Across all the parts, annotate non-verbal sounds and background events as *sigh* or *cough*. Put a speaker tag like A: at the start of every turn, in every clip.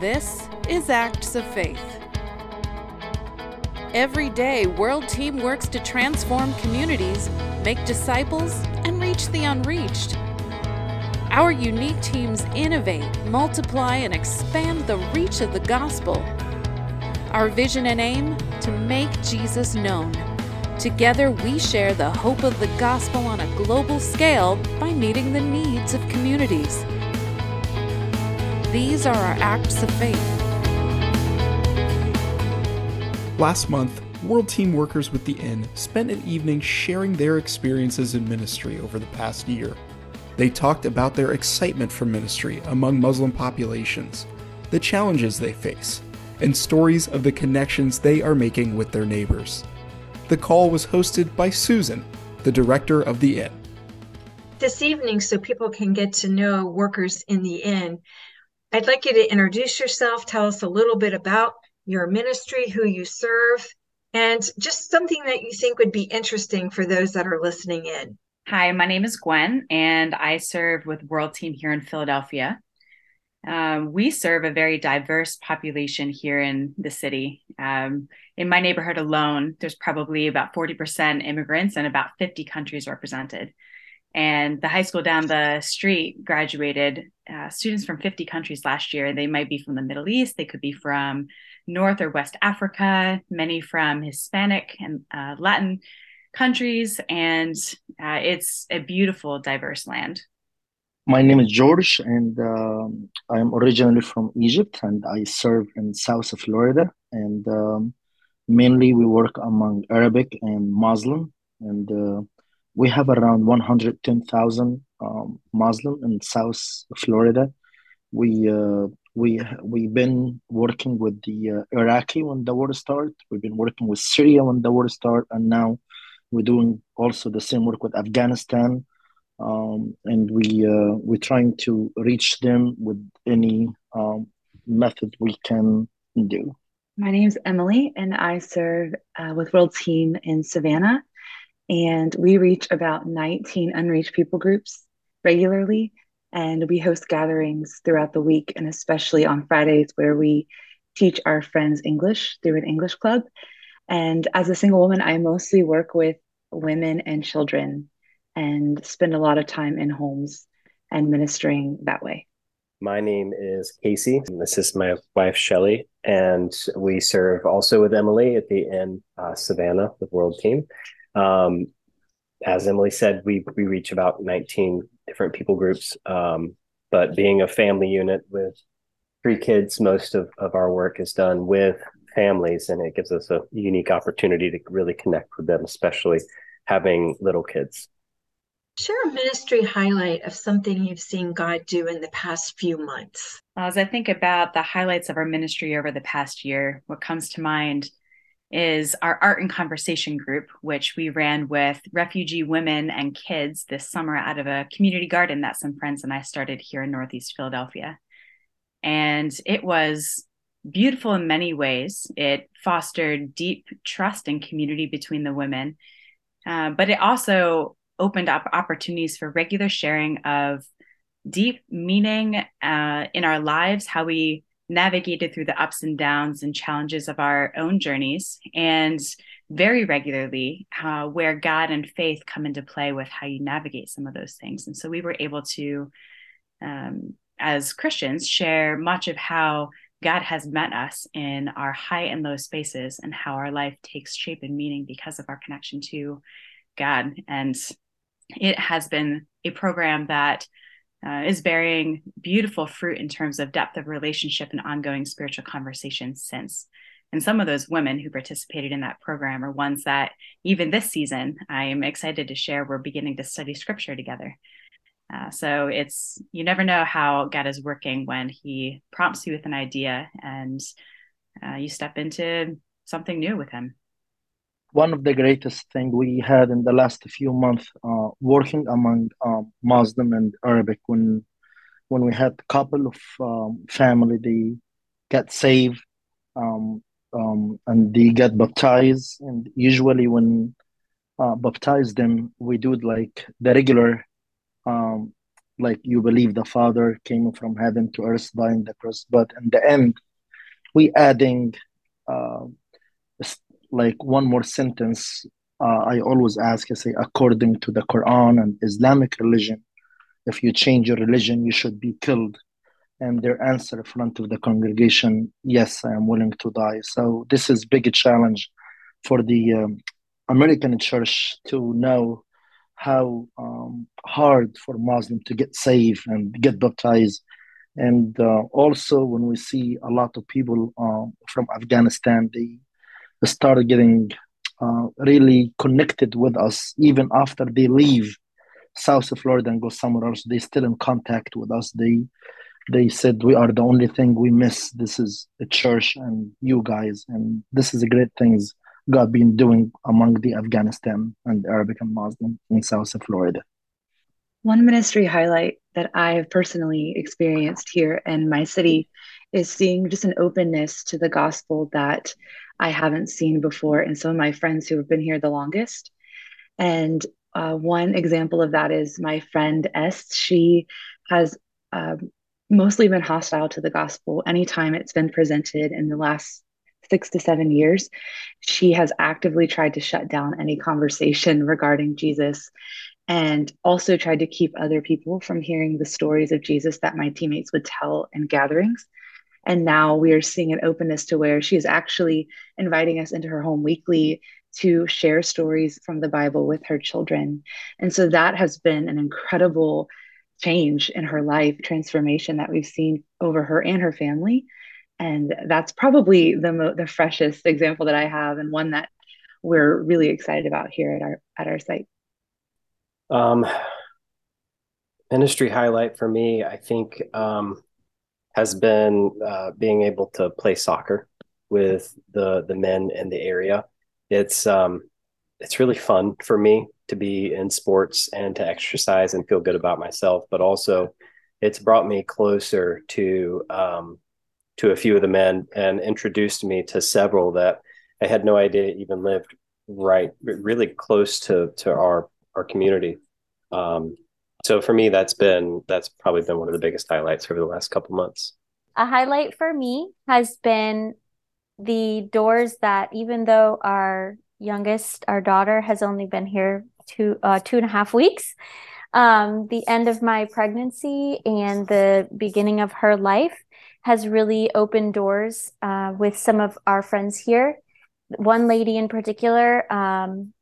A: This is Acts of Faith. Every day, World Team works to transform communities, make disciples, and reach the unreached. Our unique teams innovate, multiply, and expand the reach of the gospel. Our vision and aim to make Jesus known. Together, we share the hope of the gospel on a global scale by meeting the needs of communities. These are our acts of faith.
B: Last month, World Team workers with the Inn spent an evening sharing their experiences in ministry over the past year. They talked about their excitement for ministry among Muslim populations, the challenges they face, and stories of the connections they are making with their neighbors. The call was hosted by Susan, the director of the Inn.
C: This evening, so people can get to know workers in the Inn, I'd like you to introduce yourself, tell us a little bit about your ministry, who you serve, and just something that you think would be interesting for those that are listening in.
D: Hi, my name is Gwen, and I serve with World Team here in Philadelphia. Um, we serve a very diverse population here in the city. Um, in my neighborhood alone, there's probably about 40% immigrants and about 50 countries represented. And the high school down the street graduated uh, students from 50 countries last year. They might be from the Middle East, they could be from North or West Africa, many from Hispanic and uh, Latin countries. And uh, it's a beautiful, diverse land.
E: My name is George, and um, I'm originally from Egypt, and I serve in South Florida. And um, mainly, we work among Arabic and Muslim, and uh, we have around 110,000 um, Muslim in South Florida. We uh, we we've been working with the uh, Iraqi when the war started. We've been working with Syria when the war started, and now we're doing also the same work with Afghanistan. Um, and we uh, we're trying to reach them with any um, method we can do.
F: My name is Emily, and I serve uh, with World Team in Savannah and we reach about 19 unreached people groups regularly. And we host gatherings throughout the week, and especially on Fridays, where we teach our friends English through an English club. And as a single woman, I mostly work with women and children and spend a lot of time in homes and ministering that way.
G: My name is Casey. This is my wife, Shelly, and we serve also with Emily at the Inn uh, Savannah with World Team. Um, as Emily said, we we reach about 19 different people groups. Um, but being a family unit with three kids, most of, of our work is done with families, and it gives us a unique opportunity to really connect with them, especially having little kids.
C: Share a ministry highlight of something you've seen God do in the past few months.
D: As I think about the highlights of our ministry over the past year, what comes to mind is our art and conversation group, which we ran with refugee women and kids this summer out of a community garden that some friends and I started here in Northeast Philadelphia. And it was beautiful in many ways. It fostered deep trust and community between the women, uh, but it also opened up opportunities for regular sharing of deep meaning uh, in our lives, how we navigated through the ups and downs and challenges of our own journeys and very regularly uh, where god and faith come into play with how you navigate some of those things. And so we were able to um, as christians share much of how god has met us in our high and low spaces and how our life takes shape and meaning because of our connection to god. And it has been a program that uh, is bearing beautiful fruit in terms of depth of relationship and ongoing spiritual conversation since. And some of those women who participated in that program are ones that, even this season, I'm excited to share. We're beginning to study scripture together. Uh, so it's, you never know how God is working when He prompts you with an idea and uh, you step into something new with Him
E: one of the greatest thing we had in the last few months uh, working among um, Muslim and Arabic when when we had a couple of um, family they get saved um, um, and they get baptized. And usually when uh, baptize them we do like the regular um, like you believe the Father came from heaven to earth, dying the cross, but in the end, we adding like one more sentence. Uh, I always ask, I say, according to the Quran and Islamic religion, if you change your religion, you should be killed. And their answer in front of the congregation, yes, I am willing to die. So this is big challenge for the um, American church to know how um, hard for Muslim to get saved and get baptized. And uh, also, when we see a lot of people uh, from Afghanistan, they start getting uh, really connected with us even after they leave South Florida and go somewhere else. They still in contact with us. They they said we are the only thing we miss. This is the church and you guys, and this is a great things God been doing among the Afghanistan and Arabic and Muslim in South Florida.
F: One ministry highlight that I have personally experienced here in my city is seeing just an openness to the gospel that I haven't seen before in some of my friends who have been here the longest. And uh, one example of that is my friend S. She has um, mostly been hostile to the gospel anytime it's been presented in the last six to seven years, she has actively tried to shut down any conversation regarding Jesus and also tried to keep other people from hearing the stories of Jesus that my teammates would tell in gatherings. And now we are seeing an openness to where she is actually inviting us into her home weekly to share stories from the Bible with her children. And so that has been an incredible change in her life, transformation that we've seen over her and her family and that's probably the mo- the freshest example that I have, and one that we're really excited about here at our at our site.
G: Um, ministry highlight for me, I think, um, has been uh, being able to play soccer with the the men in the area. It's um, it's really fun for me to be in sports and to exercise and feel good about myself, but also it's brought me closer to um, to a few of the men and introduced me to several that I had no idea even lived right really close to to our our community. Um, so for me, that's been that's probably been one of the biggest highlights over the last couple months.
H: A highlight for me has been the doors that even though our youngest, our daughter, has only been here two uh, two and a half weeks, um, the end of my pregnancy and the beginning of her life has really opened doors uh, with some of our friends here. One lady in particular, um,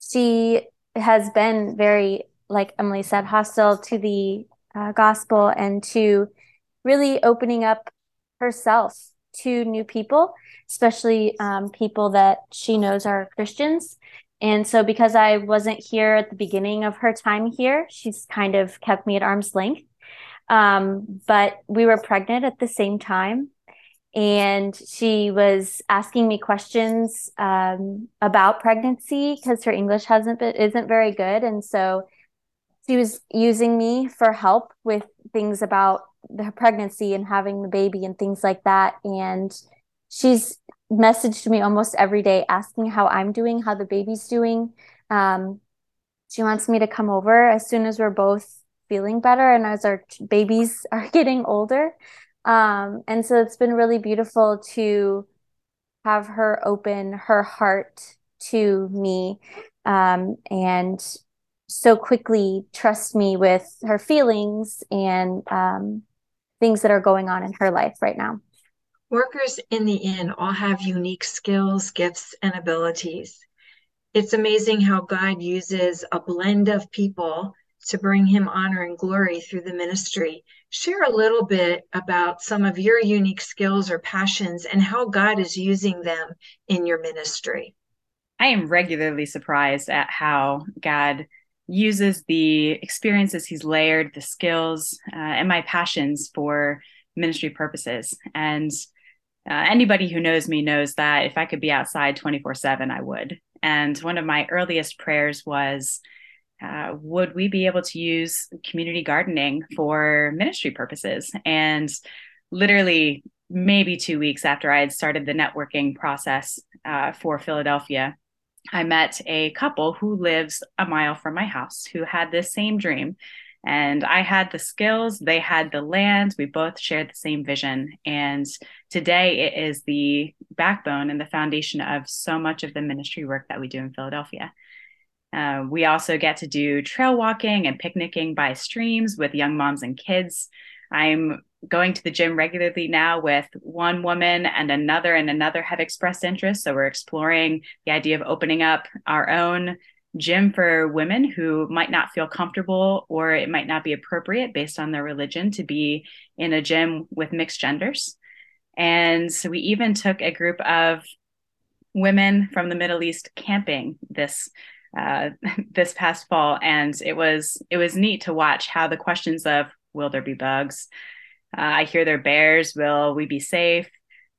H: she has been very, like Emily said, hostile to the uh, gospel and to really opening up herself to new people, especially um, people that she knows are Christians. And so, because I wasn't here at the beginning of her time here, she's kind of kept me at arm's length. Um, but we were pregnant at the same time. And she was asking me questions um, about pregnancy because her English hasn't been isn't very good, and so she was using me for help with things about the pregnancy and having the baby and things like that. And she's messaged me almost every day asking how I'm doing, how the baby's doing. Um, she wants me to come over as soon as we're both feeling better and as our babies *laughs* are getting older. Um, and so it's been really beautiful to have her open her heart to me um, and so quickly trust me with her feelings and um, things that are going on in her life right now.
C: Workers in the inn all have unique skills, gifts, and abilities. It's amazing how God uses a blend of people to bring him honor and glory through the ministry. Share a little bit about some of your unique skills or passions and how God is using them in your ministry.
D: I am regularly surprised at how God uses the experiences he's layered, the skills, uh, and my passions for ministry purposes. And uh, anybody who knows me knows that if I could be outside 24 7, I would. And one of my earliest prayers was, uh, would we be able to use community gardening for ministry purposes? And literally, maybe two weeks after I had started the networking process uh, for Philadelphia, I met a couple who lives a mile from my house who had this same dream. And I had the skills, they had the land. We both shared the same vision. And today it is the backbone and the foundation of so much of the ministry work that we do in Philadelphia. Uh, we also get to do trail walking and picnicking by streams with young moms and kids. I'm going to the gym regularly now with one woman and another and another have expressed interest. So we're exploring the idea of opening up our own gym for women who might not feel comfortable or it might not be appropriate based on their religion to be in a gym with mixed genders. And so we even took a group of women from the Middle East camping this uh, *laughs* this past fall, and it was it was neat to watch how the questions of will there be bugs, uh, I hear there bears, will we be safe,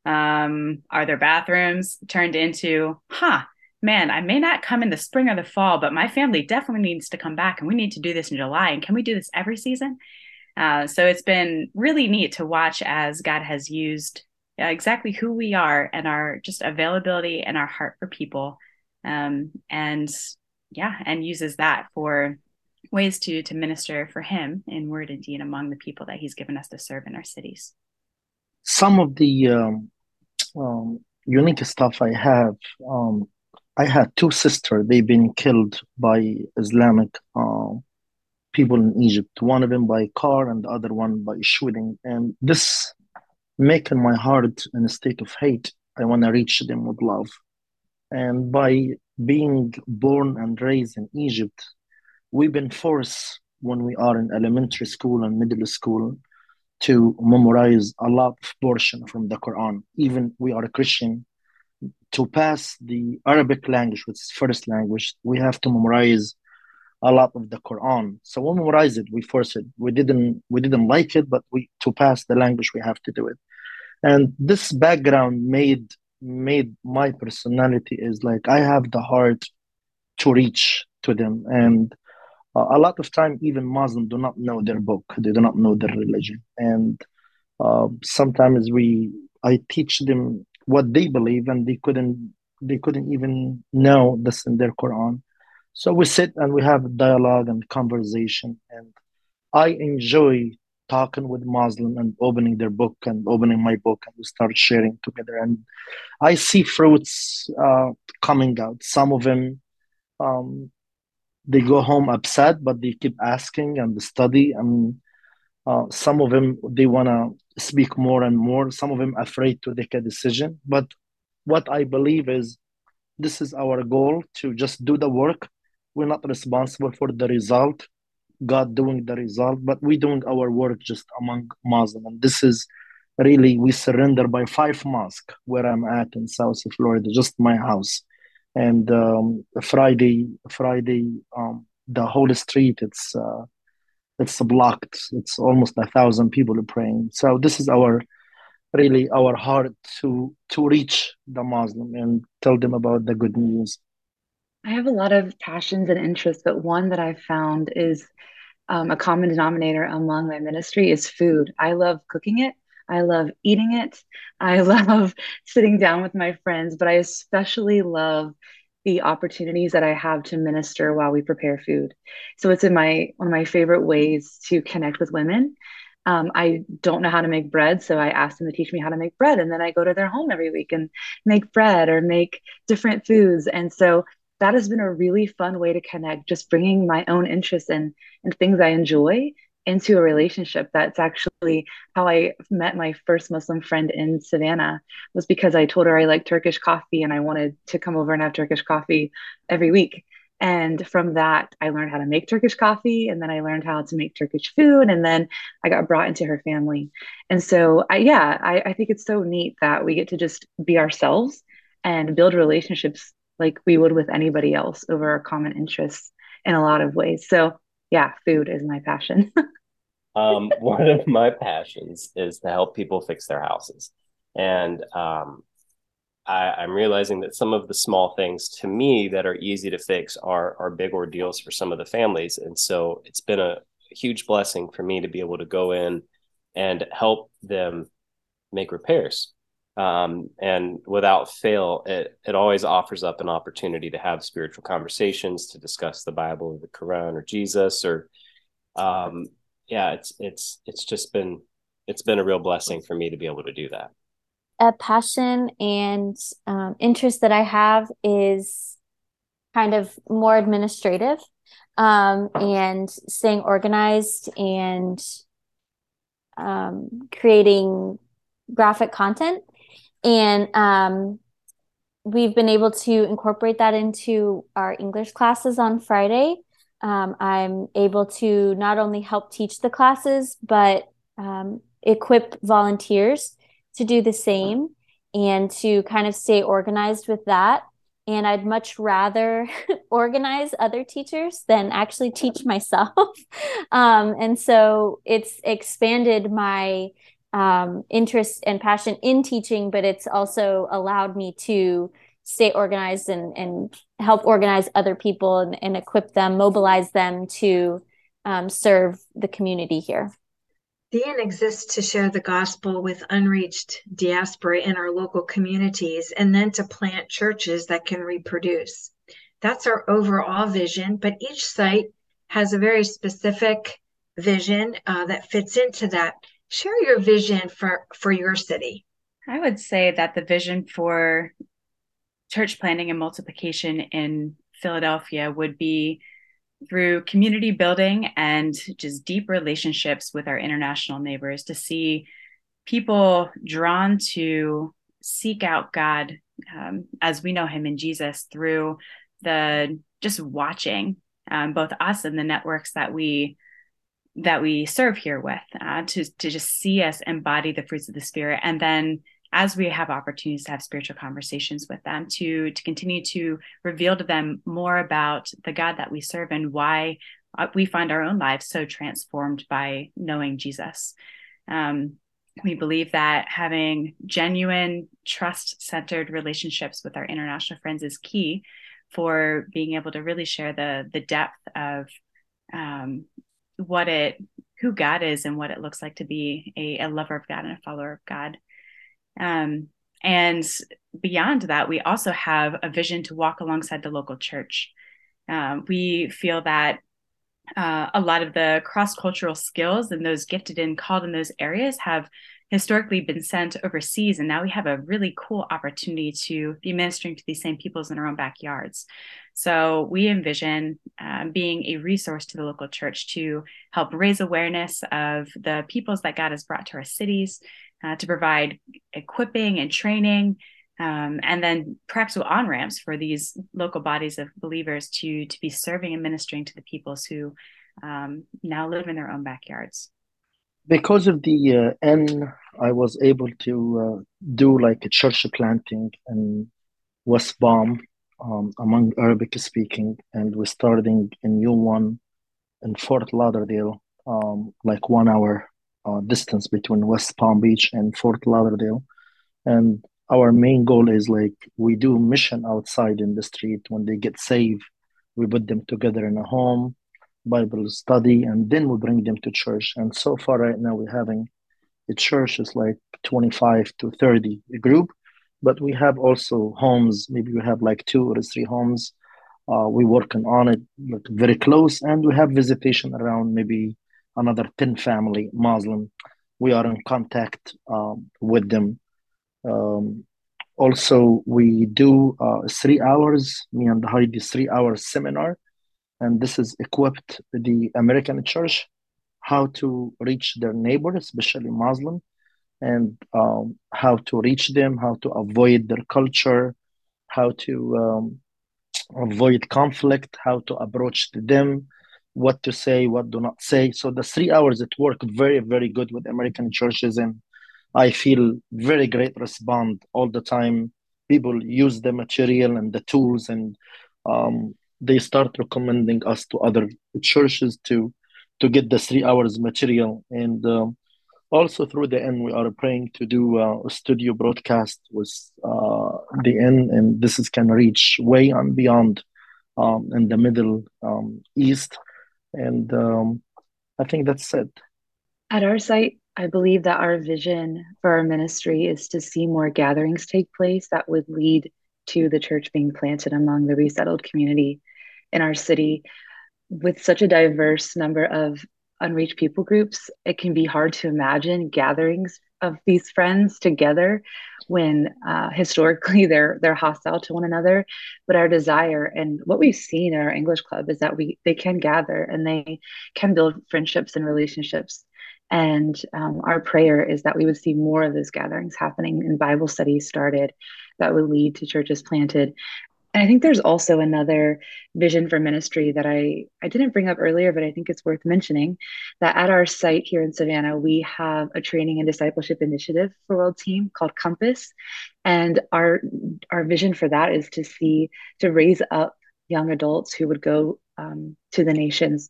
D: um, are there bathrooms, turned into huh man, I may not come in the spring or the fall, but my family definitely needs to come back and we need to do this in July. And can we do this every season? Uh, so it's been really neat to watch as God has used uh, exactly who we are and our just availability and our heart for people. Um, and yeah, and uses that for ways to to minister for him in word and deed among the people that he's given us to serve in our cities.
E: Some of the um, um, unique stuff I have um, I had two sisters. They've been killed by Islamic uh, people in Egypt. One of them by car, and the other one by shooting. And this making my heart in a state of hate. I want to reach them with love. And by being born and raised in Egypt, we've been forced when we are in elementary school and middle school to memorize a lot of portion from the Quran. Even we are a Christian, to pass the Arabic language, which is first language, we have to memorize a lot of the Quran. So we memorize it, we force it. We didn't we didn't like it, but we to pass the language we have to do it. And this background made made my personality is like I have the heart to reach to them. And uh, a lot of time, even Muslims do not know their book. They do not know their religion. And uh, sometimes we I teach them what they believe and they couldn't they couldn't even know this in their quran so we sit and we have dialogue and conversation and i enjoy talking with muslim and opening their book and opening my book and we start sharing together and i see fruits uh, coming out some of them um, they go home upset but they keep asking and study and uh, some of them they want to speak more and more. Some of them afraid to take a decision. But what I believe is this is our goal to just do the work. We're not responsible for the result. God doing the result, but we doing our work just among Muslim. And this is really we surrender by five mosque where I'm at in South Florida, just my house. And um, Friday, Friday, um, the whole street, it's uh, it's blocked. It's almost a thousand people praying. So this is our really our heart to to reach the Muslim and tell them about the good news.
F: I have a lot of passions and interests, but one that I've found is um, a common denominator among my ministry is food. I love cooking it. I love eating it. I *laughs* love sitting down with my friends, but I especially love the opportunities that I have to minister while we prepare food. So it's in my one of my favorite ways to connect with women. Um, I don't know how to make bread, so I ask them to teach me how to make bread, and then I go to their home every week and make bread or make different foods. And so that has been a really fun way to connect, just bringing my own interests and and things I enjoy into a relationship. That's actually how I met my first Muslim friend in Savannah was because I told her I like Turkish coffee and I wanted to come over and have Turkish coffee every week. And from that, I learned how to make Turkish coffee, and then I learned how to make Turkish food, and then I got brought into her family. And so, I, yeah, I, I think it's so neat that we get to just be ourselves and build relationships like we would with anybody else over our common interests in a lot of ways. So yeah, food is my passion. *laughs*
G: um, one of my passions is to help people fix their houses. And um, I, am realizing that some of the small things to me that are easy to fix are, are big ordeals for some of the families. And so it's been a huge blessing for me to be able to go in and help them make repairs um, and without fail, it it always offers up an opportunity to have spiritual conversations, to discuss the Bible or the Quran or Jesus or um, yeah, it's it's it's just been it's been a real blessing for me to be able to do that.
H: A passion and um, interest that I have is kind of more administrative um, and staying organized and um, creating graphic content. And um, we've been able to incorporate that into our English classes on Friday. Um, I'm able to not only help teach the classes, but um, equip volunteers to do the same and to kind of stay organized with that. And I'd much rather *laughs* organize other teachers than actually teach myself. *laughs* um, and so it's expanded my um, interest and passion in teaching, but it's also allowed me to stay organized and, and help organize other people and, and equip them, mobilize them to um, serve the community here.
C: DN exists to share the gospel with unreached diaspora in our local communities and then to plant churches that can reproduce. That's our overall vision, but each site has a very specific vision uh, that fits into that share your vision for for your city.
D: I would say that the vision for church planting and multiplication in philadelphia would be through community building and just deep relationships with our international neighbors to see people drawn to seek out god um, as we know him in jesus through the just watching um, both us and the networks that we that we serve here with uh, to to just see us embody the fruits of the spirit. And then as we have opportunities to have spiritual conversations with them to to continue to reveal to them more about the god that we serve and why uh, we find our own lives so transformed by knowing jesus. Um, we believe that having genuine trust centered relationships with our international friends is key for being able to really share the the depth of um, what it who God is and what it looks like to be a, a lover of God and a follower of God. Um, and beyond that, we also have a vision to walk alongside the local church. Um, we feel that uh, a lot of the cross cultural skills and those gifted and called in those areas have historically been sent overseas and now we have a really cool opportunity to be ministering to these same peoples in our own backyards. So we envision uh, being a resource to the local church to help raise awareness of the peoples that god has brought to our cities uh, to provide equipping and training um, and then perhaps on ramps for these local bodies of believers to to be serving and ministering to the peoples who um, now live in their own backyards
E: because of the uh, N, I was able to uh, do like a church planting in West Palm um, among Arabic speaking, and we're starting a new one in Fort Lauderdale, um, like one hour uh, distance between West Palm Beach and Fort Lauderdale. And our main goal is like we do mission outside in the street when they get saved, we put them together in a home Bible study, and then we bring them to church. And so far, right now, we're having the church is like 25 to 30 a group, but we have also homes. Maybe we have like two or three homes. Uh, we're working on it like very close, and we have visitation around maybe another 10 family Muslim. We are in contact um, with them. Um, also, we do uh, three hours, me and Heidi, three hours seminar and this is equipped the American church how to reach their neighbors, especially Muslim, and um, how to reach them, how to avoid their culture, how to um, avoid conflict, how to approach them, what to say, what do not say. So the three hours it work very, very good with American churches, and I feel very great respond all the time. People use the material and the tools and um, they start recommending us to other churches to to get the three hours material. And um, also through the end we are praying to do a studio broadcast with uh, the end. And this is can reach way and beyond um, in the middle um, east. And um, i think that's it.
F: At our site i believe that our vision for our ministry is to see more gatherings take place that would lead to the church being planted among the resettled community in our city. With such a diverse number of unreached people groups, it can be hard to imagine gatherings of these friends together when uh, historically *laughs* they're they're hostile to one another. But our desire and what we've seen in our english club is that we they can gather and they can build friendships and relationships. And um, our prayer is that we would see more of those gatherings happening and bible studies started that would lead to churches planted and I think there's also another vision for ministry that I, I didn't bring up earlier, but I think it's worth mentioning that at our site here in Savannah, we have a training and discipleship initiative for World Team called Compass. And our our vision for that is to see to raise up young adults who would go um, to the nations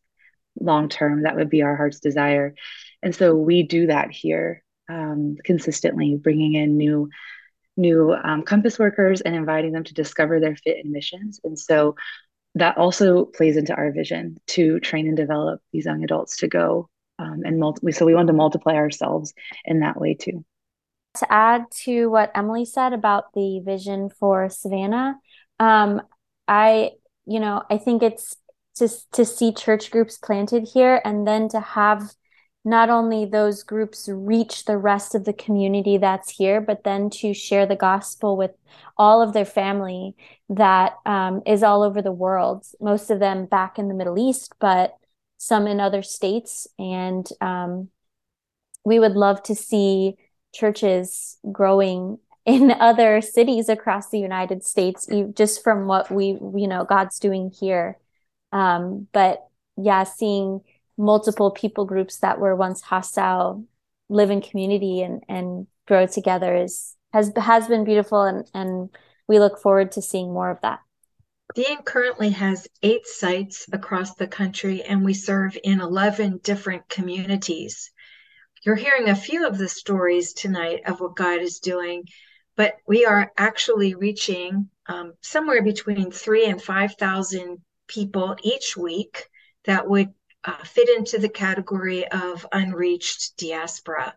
F: long term. That would be our heart's desire. And so we do that here um, consistently, bringing in new new um, compass workers and inviting them to discover their fit in missions. And so that also plays into our vision to train and develop these young adults to go um, and multi- so we want to multiply ourselves in that way too.
H: To add to what emily said about the vision for savannah um, i you know i think it's to, to see church groups planted here and then to have not only those groups reach the rest of the community that's here, but then to share the gospel with all of their family that um, is all over the world, most of them back in the Middle East, but some in other states. And um, we would love to see churches growing *laughs* in other cities across the United States, just from what we, you know, God's doing here. Um, but yeah, seeing multiple people groups that were once hostile live in community and and grow together is has has been beautiful and and we look forward to seeing more of that.
C: Inn currently has eight sites across the country, and we serve in 11 different communities. You're hearing a few of the stories tonight of what God is doing, but we are actually reaching um, somewhere between three and 5,000 people each week that would uh, fit into the category of unreached diaspora.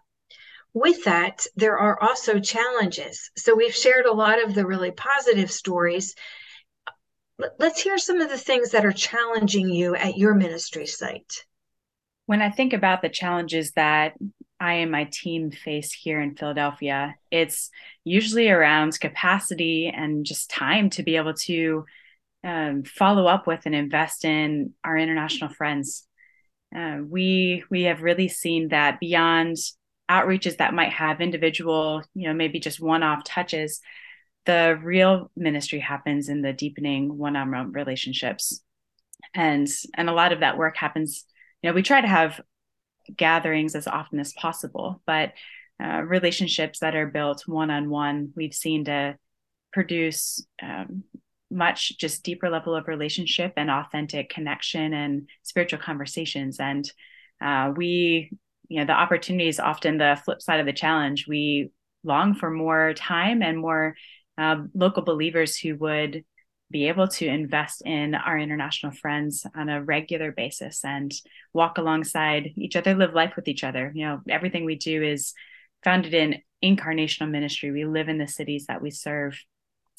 C: With that, there are also challenges. So we've shared a lot of the really positive stories. Let's hear some of the things that are challenging you at your ministry site.
D: When I think about the challenges that I and my team face here in Philadelphia, it's usually around capacity and just time to be able to um, follow up with and invest in our international friends uh, we we have really seen that beyond outreaches that might have individual, you know, maybe just one-off touches, the real ministry happens in the deepening one-on-one relationships, and and a lot of that work happens. You know, we try to have gatherings as often as possible, but uh, relationships that are built one-on-one, we've seen to produce um, much just deeper level of relationship and authentic connection and spiritual conversations. And uh, we you know the opportunity is often the flip side of the challenge. We long for more time and more uh, local believers who would be able to invest in our international friends on a regular basis and walk alongside each other live life with each other. You know everything we do is founded in incarnational ministry. We live in the cities that we serve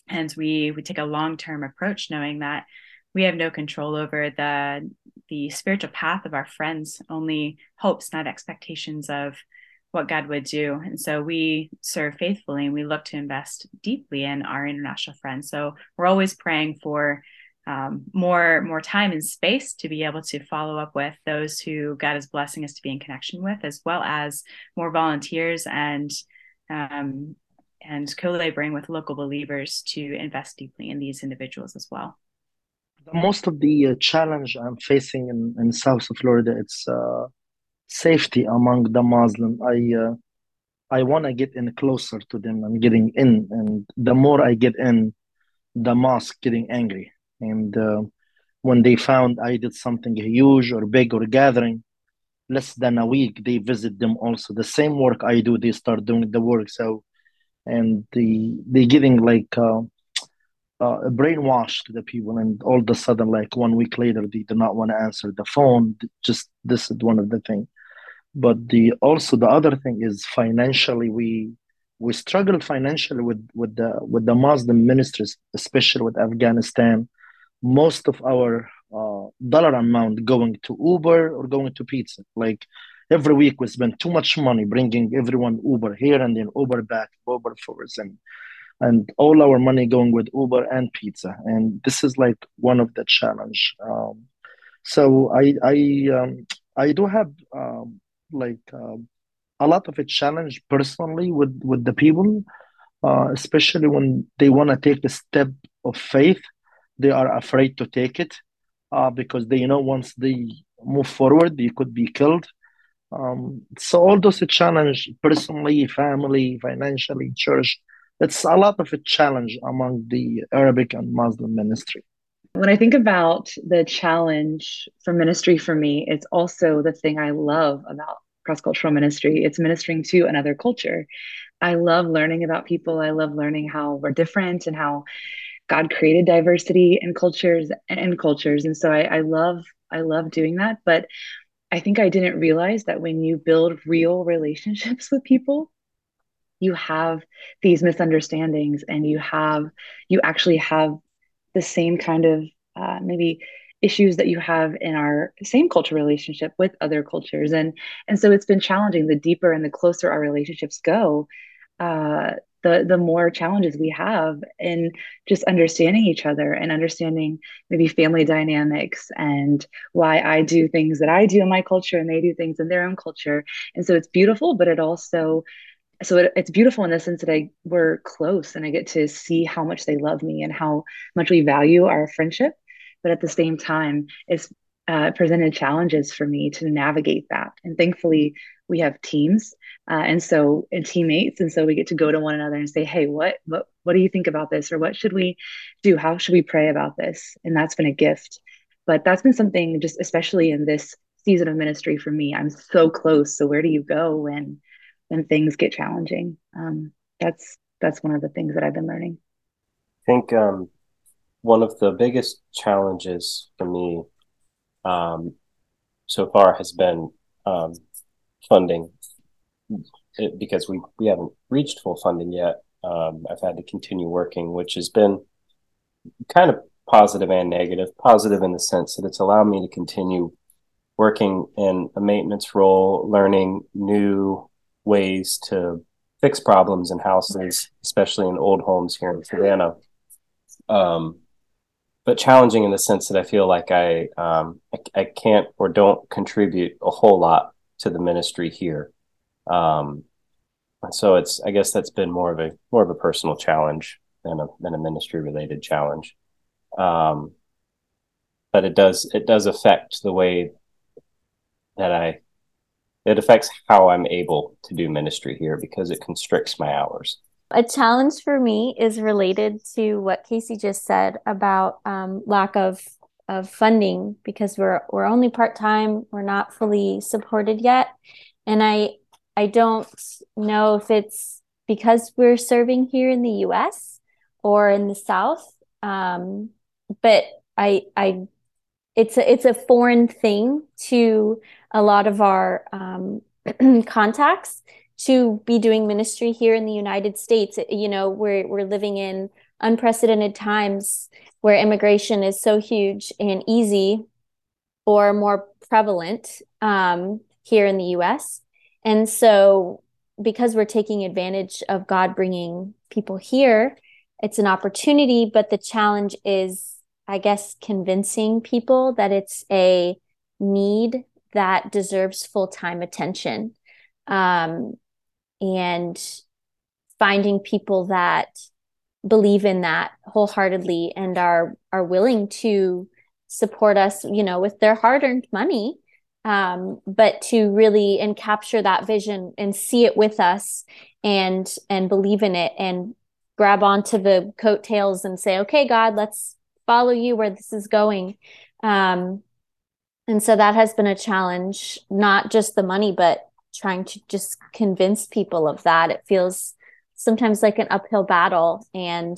D: and we we take a long-term approach knowing that we have no control over the the spiritual path of our friends only hopes not expectations of what god would do. And so we serve faithfully and we look to invest deeply in our international friends. So we're always praying for um, more more time and space to be able to follow up with those who god is blessing us to be in connection with as well as more volunteers and um, and co-laboring with local believers to invest deeply in these individuals as well.
E: Most of the uh, challenge I'm facing in, in South of Florida, it's uh, safety among the Muslim. I uh, I want to get in closer to them. I'm getting in, and the more I get in, the mosque getting angry. And uh, when they found I did something huge or big or gathering, less than a week, they visit them also. The same work I do, they start doing the work. So and the they getting like uh, uh, brainwashed to the people and all of a sudden like one week later they do not want to answer the phone. Just this is one of the thing. But the also the other thing is financially we we struggle financially with with the with the muslim ministries especially with afghanistan. Most of our uh, dollar amount going to Uber or going to pizza. Like every week we spend too much money bringing everyone Uber here and then Uber back, Uber forwards, and and all our money going with Uber and pizza. And this is like one of the challenge. Um, so I I um, I do have um, like um, a lot of a challenge personally with with the people, uh, especially when they want to take the step of faith. They are afraid to take it uh, because they know once they move forward, they could be killed. Um, so all those challenge personally, family, financially, church, it's a lot of a challenge among the Arabic and Muslim ministry.
F: When I think about the challenge for ministry for me, it's also the thing I love about cross cultural ministry. It's ministering to another culture. I love learning about people. I love learning how we're different and how God created diversity in cultures and cultures. And so I, I love I love doing that. But I think I didn't realize that when you build real relationships with people, you have these misunderstandings and you have you actually have the same kind of uh, maybe issues that you have in our same culture relationship with other cultures. And and so it's been challenging. The deeper and the closer our relationships go uh, the the more challenges we have in just understanding each other and understanding maybe family dynamics and why I do things that I do in my culture and they do things in their own culture and so it's beautiful but it also so it, it's beautiful in the sense that I we're close and I get to see how much they love me and how much we value our friendship. But at the same time, it's uh, presented challenges for me to navigate that. And thankfully, we have teams, uh, and so and teammates, and so we get to go to one another and say, "Hey, what what what do you think about this? Or what should we do? How should we pray about this?" And that's been a gift. But that's been something just especially in this season of ministry for me. I'm so close. So where do you go when when things get challenging. Um, that's that's one of the things that I've been learning.
G: I think um, one of the biggest challenges for me um, so far has been um, funding, it, because we we haven't reached full funding yet. Um, I've had to continue working, which has been kind of positive and negative. Positive in the sense that it's allowed me to continue working in a maintenance role, learning new ways to fix problems in houses, especially in old homes here in Savannah. Um, but challenging in the sense that I feel like I, um, I, I can't or don't contribute a whole lot to the ministry here. Um, so it's I guess that's been more of a more of a personal challenge than a than a ministry related challenge. Um, but it does it does affect the way that I it affects how I'm able to do ministry here because it constricts my hours.
H: A challenge for me is related to what Casey just said about um, lack of of funding because we're we're only part time. We're not fully supported yet, and I I don't know if it's because we're serving here in the U.S. or in the South. Um, but I I it's a it's a foreign thing to a lot of our um, *clears throat* contacts to be doing ministry here in the United States. You know, we're we're living in unprecedented times where immigration is so huge and easy or more prevalent um, here in the U.S. And so, because we're taking advantage of God bringing people here, it's an opportunity. But the challenge is, I guess, convincing people that it's a need that deserves full time attention. Um, and finding people that believe in that wholeheartedly and are are willing to support us you know with their hard-earned money um, but to really and capture that vision and see it with us and and believe in it and grab onto the coattails and say okay god let's follow you where this is going um, and so that has been a challenge, not just the money, but trying to just convince people of that. It feels sometimes like an uphill battle and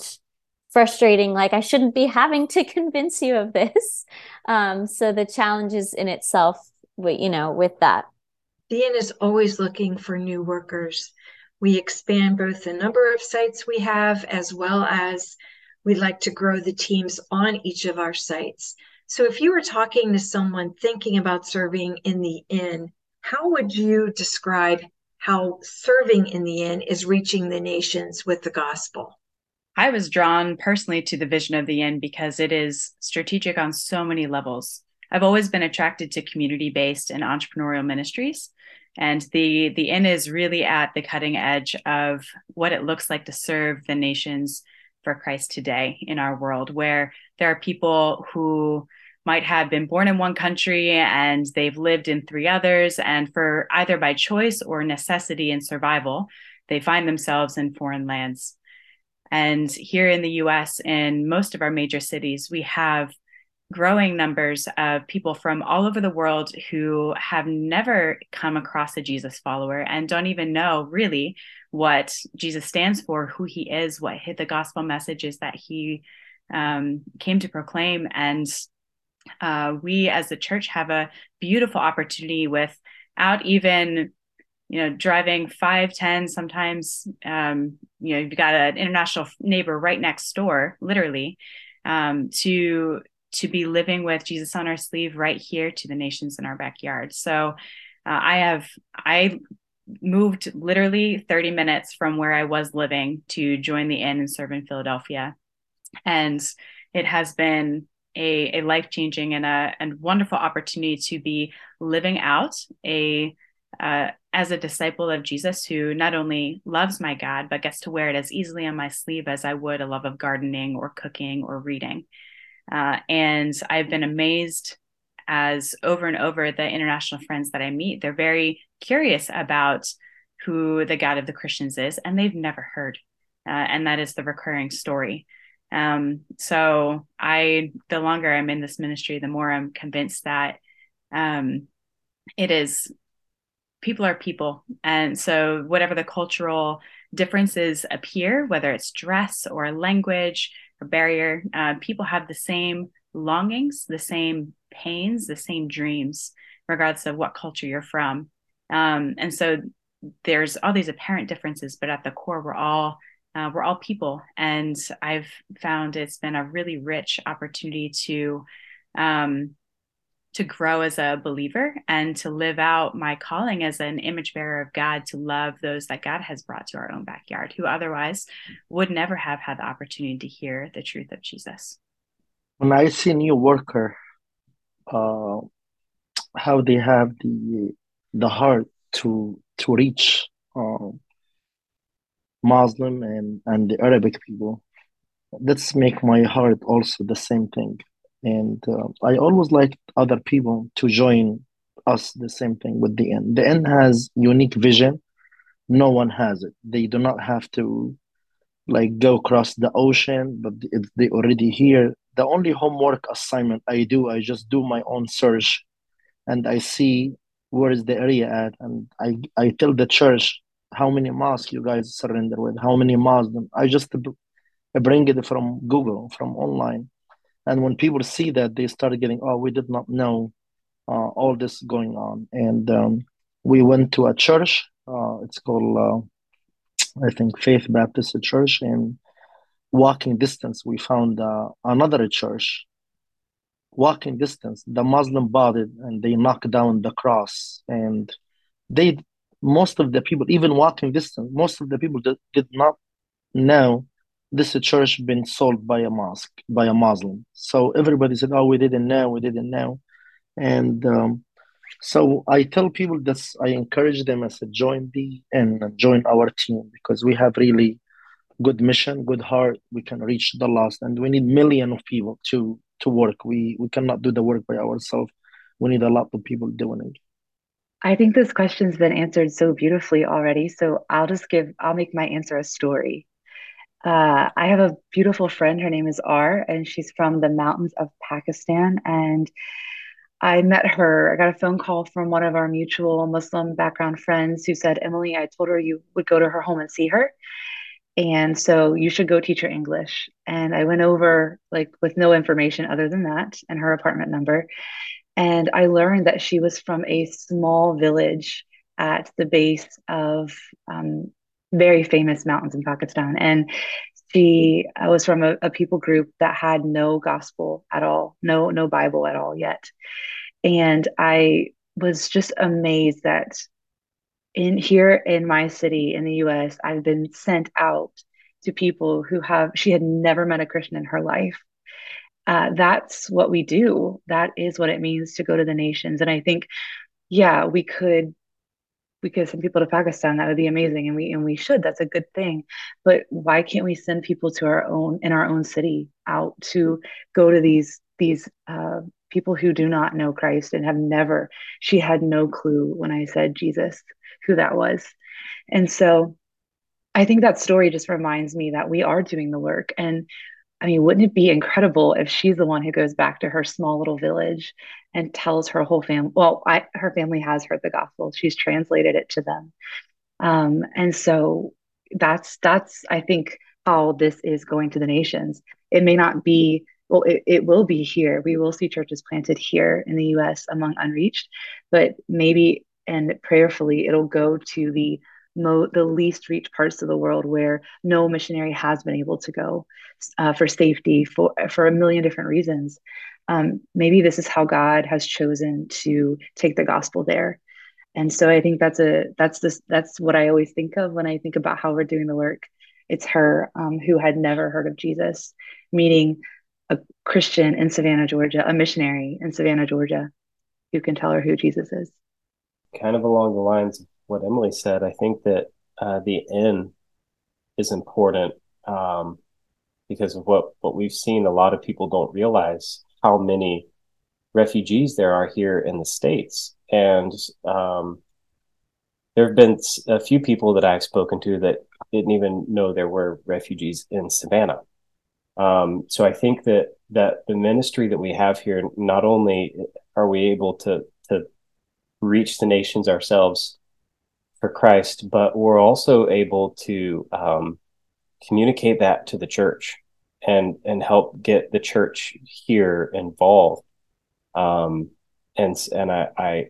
H: frustrating. Like I shouldn't be having to *laughs* convince you of this. Um, so the challenge is in itself, you know, with that.
C: The Inn is always looking for new workers. We expand both the number of sites we have as well as we'd like to grow the teams on each of our sites. So, if you were talking to someone thinking about serving in the inn, how would you describe how serving in the inn is reaching the nations with the gospel?
D: I was drawn personally to the vision of the inn because it is strategic on so many levels. I've always been attracted to community-based and entrepreneurial ministries, and the the inn is really at the cutting edge of what it looks like to serve the nations for Christ today in our world, where there are people who might have been born in one country and they've lived in three others, and for either by choice or necessity and survival, they find themselves in foreign lands. And here in the US, in most of our major cities, we have growing numbers of people from all over the world who have never come across a Jesus follower and don't even know really what Jesus stands for, who he is, what hit the gospel message is that he um, came to proclaim. And uh, we as the church have a beautiful opportunity without even you know driving five ten sometimes um, you know you've got an international neighbor right next door literally um, to to be living with jesus on our sleeve right here to the nations in our backyard so uh, i have i moved literally 30 minutes from where i was living to join the inn and serve in philadelphia and it has been a, a life changing and a and wonderful opportunity to be living out a uh, as a disciple of Jesus who not only loves my God, but gets to wear it as easily on my sleeve as I would a love of gardening or cooking or reading. Uh, and I've been amazed as over and over the international friends that I meet, they're very curious about who the God of the Christians is, and they've never heard. Uh, and that is the recurring story. Um, so I, the longer I'm in this ministry, the more I'm convinced that um, it is people are people. And so, whatever the cultural differences appear, whether it's dress or language or barrier, uh, people have the same longings, the same pains, the same dreams, regardless of what culture you're from. Um, and so, there's all these apparent differences, but at the core, we're all uh, we're all people, and I've found it's been a really rich opportunity to um, to grow as a believer and to live out my calling as an image bearer of God to love those that God has brought to our own backyard who otherwise would never have had the opportunity to hear the truth of Jesus.
E: When I see new worker, uh, how they have the the heart to to reach um, Muslim and and the Arabic people, that's make my heart also the same thing and uh, I always like other people to join us the same thing with the inn. The inn has unique vision. No one has it. They do not have to like go across the ocean, but they already here. The only homework assignment I do, I just do my own search, and I see where is the area at, and I I tell the church how many mosques you guys surrender with, how many Muslim. I just bring it from Google, from online and when people see that, they started getting, oh, we did not know uh, all this going on. And um, we went to a church. Uh, it's called, uh, I think, Faith Baptist Church. And walking distance, we found uh, another church. Walking distance, the Muslim it and they knocked down the cross. And they, most of the people, even walking distance, most of the people did, did not know this church been sold by a mosque by a Muslim. So everybody said, "Oh, we didn't know, we didn't know," and um, so I tell people that I encourage them i said join the Inn join our team because we have really good mission, good heart. We can reach the lost, and we need million of people to to work. We we cannot do the work by ourselves. We need a lot of people doing it.
F: I think this question's been answered so beautifully already. So I'll just give, I'll make my answer a story. Uh, I have a beautiful friend. Her name is R, and she's from the mountains of Pakistan. And I met her. I got a phone call from one of our mutual Muslim background friends who said, Emily, I told her you would go to her home and see her. And so you should go teach her English. And I went over like with no information other than that and her apartment number. And I learned that she was from a small village at the base of um, very famous mountains in Pakistan. And she uh, was from a, a people group that had no gospel at all, no no Bible at all yet, and I was just amazed that in here in my city in the US, I've been sent out to people who have, she had never met a Christian in her life. Uh, that's what we do. That is what it means to go to the nations. And I think, yeah, we could we could send people to Pakistan. That would be amazing, and we and we should. That's a good thing. But why can't we send people to our own in our own city out to go to these these uh, people who do not know Christ and have never? She had no clue when I said Jesus who that was, and so I think that story just reminds me that we are doing the work. And I mean, wouldn't it be incredible if she's the one who goes back to her small little village and tells her whole family? Well, I, her family has heard the gospel. She's translated it to them, um, and so that's that's I think how this is going to the nations. It may not be well, it, it will be here. We will see churches planted here in the U.S. among unreached, but maybe and prayerfully it'll go to the mo- the least reached parts of the world where no missionary has been able to go uh, for safety for for a million different reasons. Um, maybe this is how God has chosen to take the gospel there. And so I think that's a that's this that's what I always think of when I think about how we're doing the work. It's her um, who had never heard of Jesus, meeting a Christian in Savannah, Georgia, a missionary in Savannah, Georgia, who can tell her who Jesus is.
G: Kind of along the lines of what Emily said, I think that uh, the Inn is important um, because of what what we've seen. A lot of people don't realize how many refugees there are here in the states, and um, there have been a few people that I've spoken to that didn't even know there were refugees in Savannah. Um, so I think that that the ministry that we have here, not only are we able to to reach the nations ourselves for Christ, but we're also able to um, communicate that to the church and and help get the church here involved. Um, and and I, I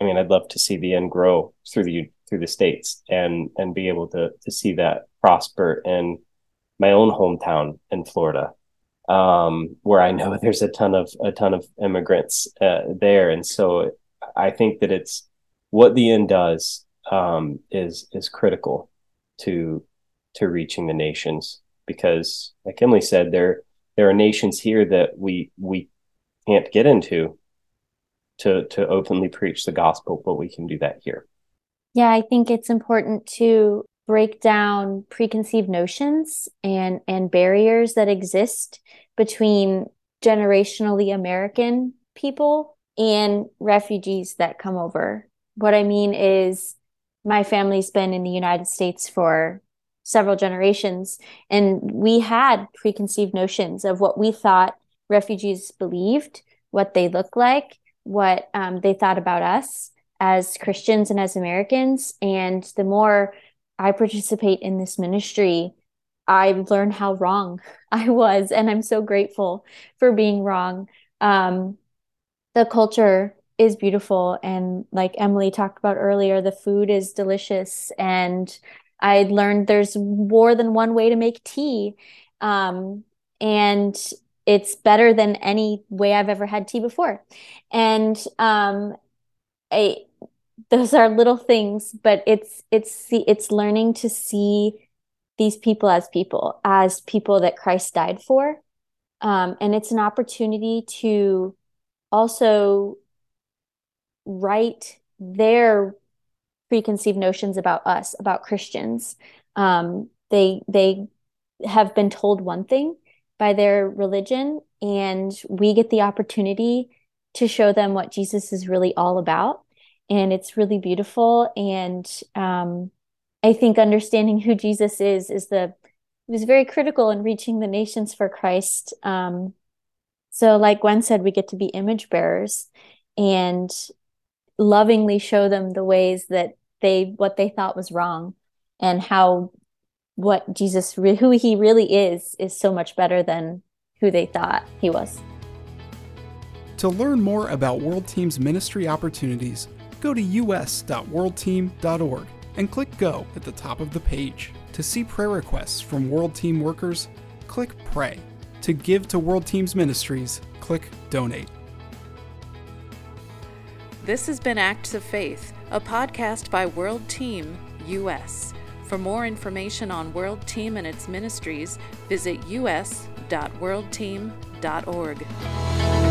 G: I mean I'd love to see the Inn grow through the through the states and and be able to to see that prosper in my own hometown in Florida, um, where I know *laughs* there's a ton of a ton of immigrants uh, there, and so I think that it's what the Inn does um, is is critical to to reaching the nations because, like Emily said, there there are nations here that we we can't get into to to openly preach the gospel, but we can do that here.
H: Yeah, I think it's important to break down preconceived notions and and barriers that exist between generationally American people and refugees that come over. What I mean is my family's been in the United States for several generations, and we had preconceived notions of what we thought refugees believed, what they look like, what um, they thought about us as Christians and as Americans. And the more I participate in this ministry, I learn how wrong *laughs* I was, and I'm so grateful for being wrong. Um, the culture is beautiful. And like Emily talked about earlier the food is delicious. And I learned there's more than one way to make tea. Um, and it's better than any way I've ever had tea before. And um, I, those are little things but it's it's see it's learning to see these people as people as people that Christ died for. Um, and it's an opportunity to also write their preconceived notions about us, about Christians. Um, they they have been told one thing by their religion, and we get the opportunity to show them what Jesus is really all about. And it's really beautiful. And um, I think understanding who Jesus is is the was very critical in reaching the nations for Christ. Um, so, like Gwen said, we get to be image bearers, and lovingly show them the ways that they what they thought was wrong and how what Jesus who he really is is so much better than who they thought he was.
B: To learn more about World Team's ministry opportunities, go to us.worldteam.org and click go at the top of the page To see prayer requests from World Team workers, click Pray. To give to World Teams Ministries, click Donate.
A: This has been Acts of Faith, a podcast by World Team US. For more information on World Team and its ministries, visit us.worldteam.org.